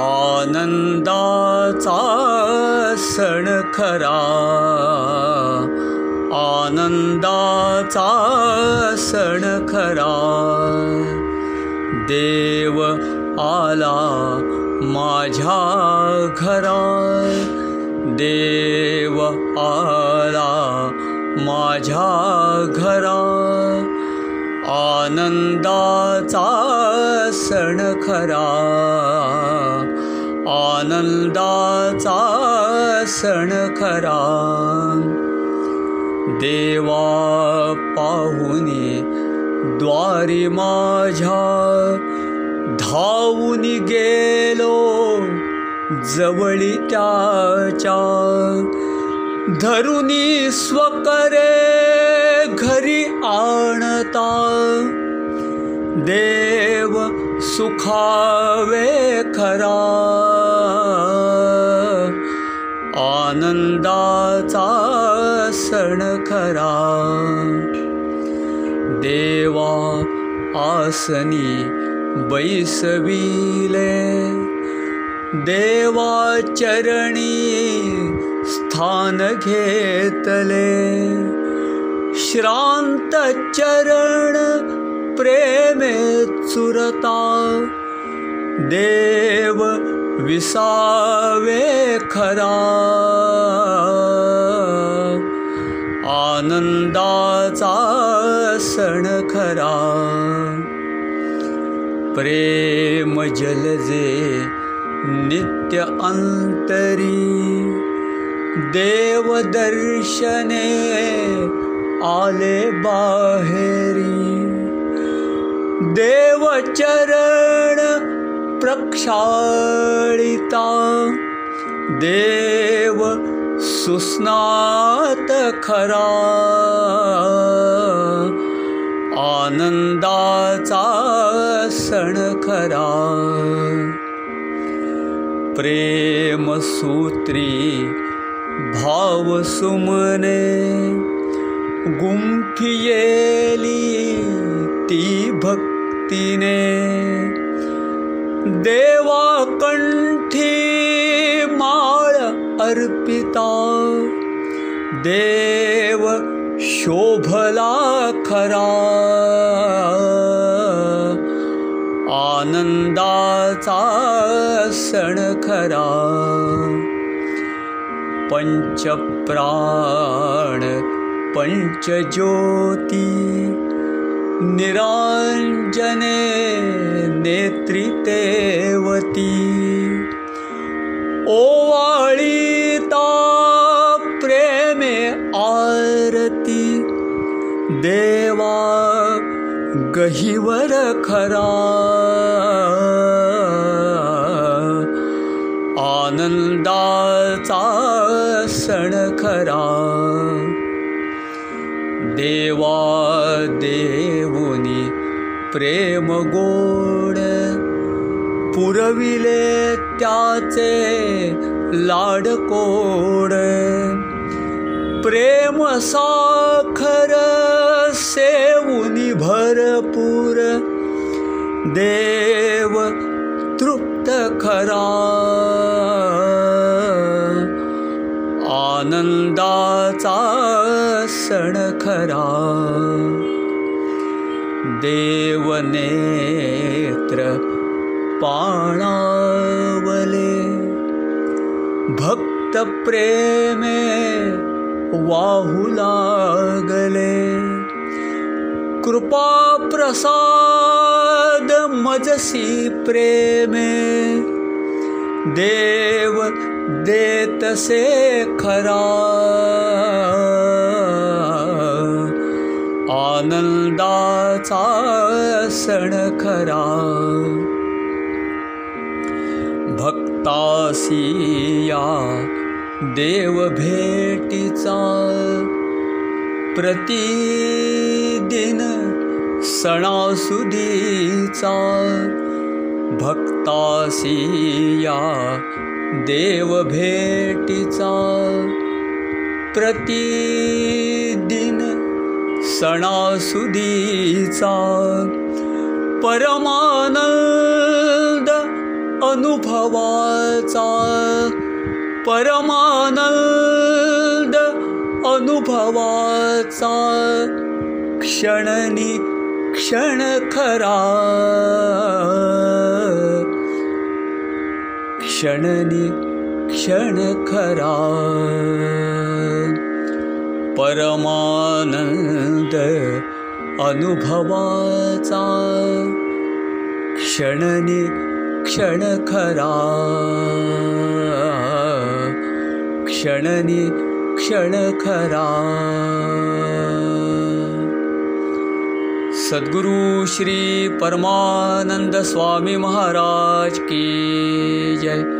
आनन्दाचा सण आनन्दाचा सण देव आला माझ्या घरा। देव आला माझ्या घरा। आनन्दाचा सण खरा आनन्दाचा सण खरा देवा पाहुनी द्वारी माझ्या धावून गेलो जवळी त्याच्या धरुनी स्वकरे घरी आणता। देव सुखावे खरा देवा आसनी बैसविले देवा चरणी स्थान चरण प्रेमे चुरता। देव विसावे खरा। आनन्दाचा सण खरा। प्रेम जलजे नित्य अन्तरी देवदर्शने आले बाहेरी। देवचरण प्रक्षालिता। देव सुस्नात खरा। आनन्दाचा सण खरा। प्रेमसूत्री भावसुमने गुम्फियेली ती भक्तिने देवाकण्ठी माळ अर्पिता। देव शोभला खरा। आनन्दाचा सण खरा। पञ्चप्राण पञ्चज्योति निराञ्जने नेत्रितेवती। ओवाळिता प्रेमे आरती देवा गहिवर खरा। आनन्दाचा सण खरा देवा देवुनी प्रेम पुरविले त्याचे लाडकोड प्रेम साखर सेवुनी भरपूर. देव तृप्त खरा. आनन्दाचा भूषण खरा देवनेत्र पाणावले। भक्त प्रेमे वाहुलागले। कृपा प्रसाद मजसी प्रेमे। देव देत से खरा। आनन्दाचा सण खरा। भक्तासिया देव भेटीचा प्रतिदिन सणासुदीचा। भक्तासिया देव भेटीचा प्रतिदिन सणासुदीचा परमानंद अनुभवाचा परमानंद अनुभवाचा क्षणनी क्षण खरा क्षणनी क्षण खरा परमानंद अनुभवाचा क्षणनी क्षण खरा क्षणनी क्षण खरा सद्गुरु श्री परमानंद स्वामी महाराज की जय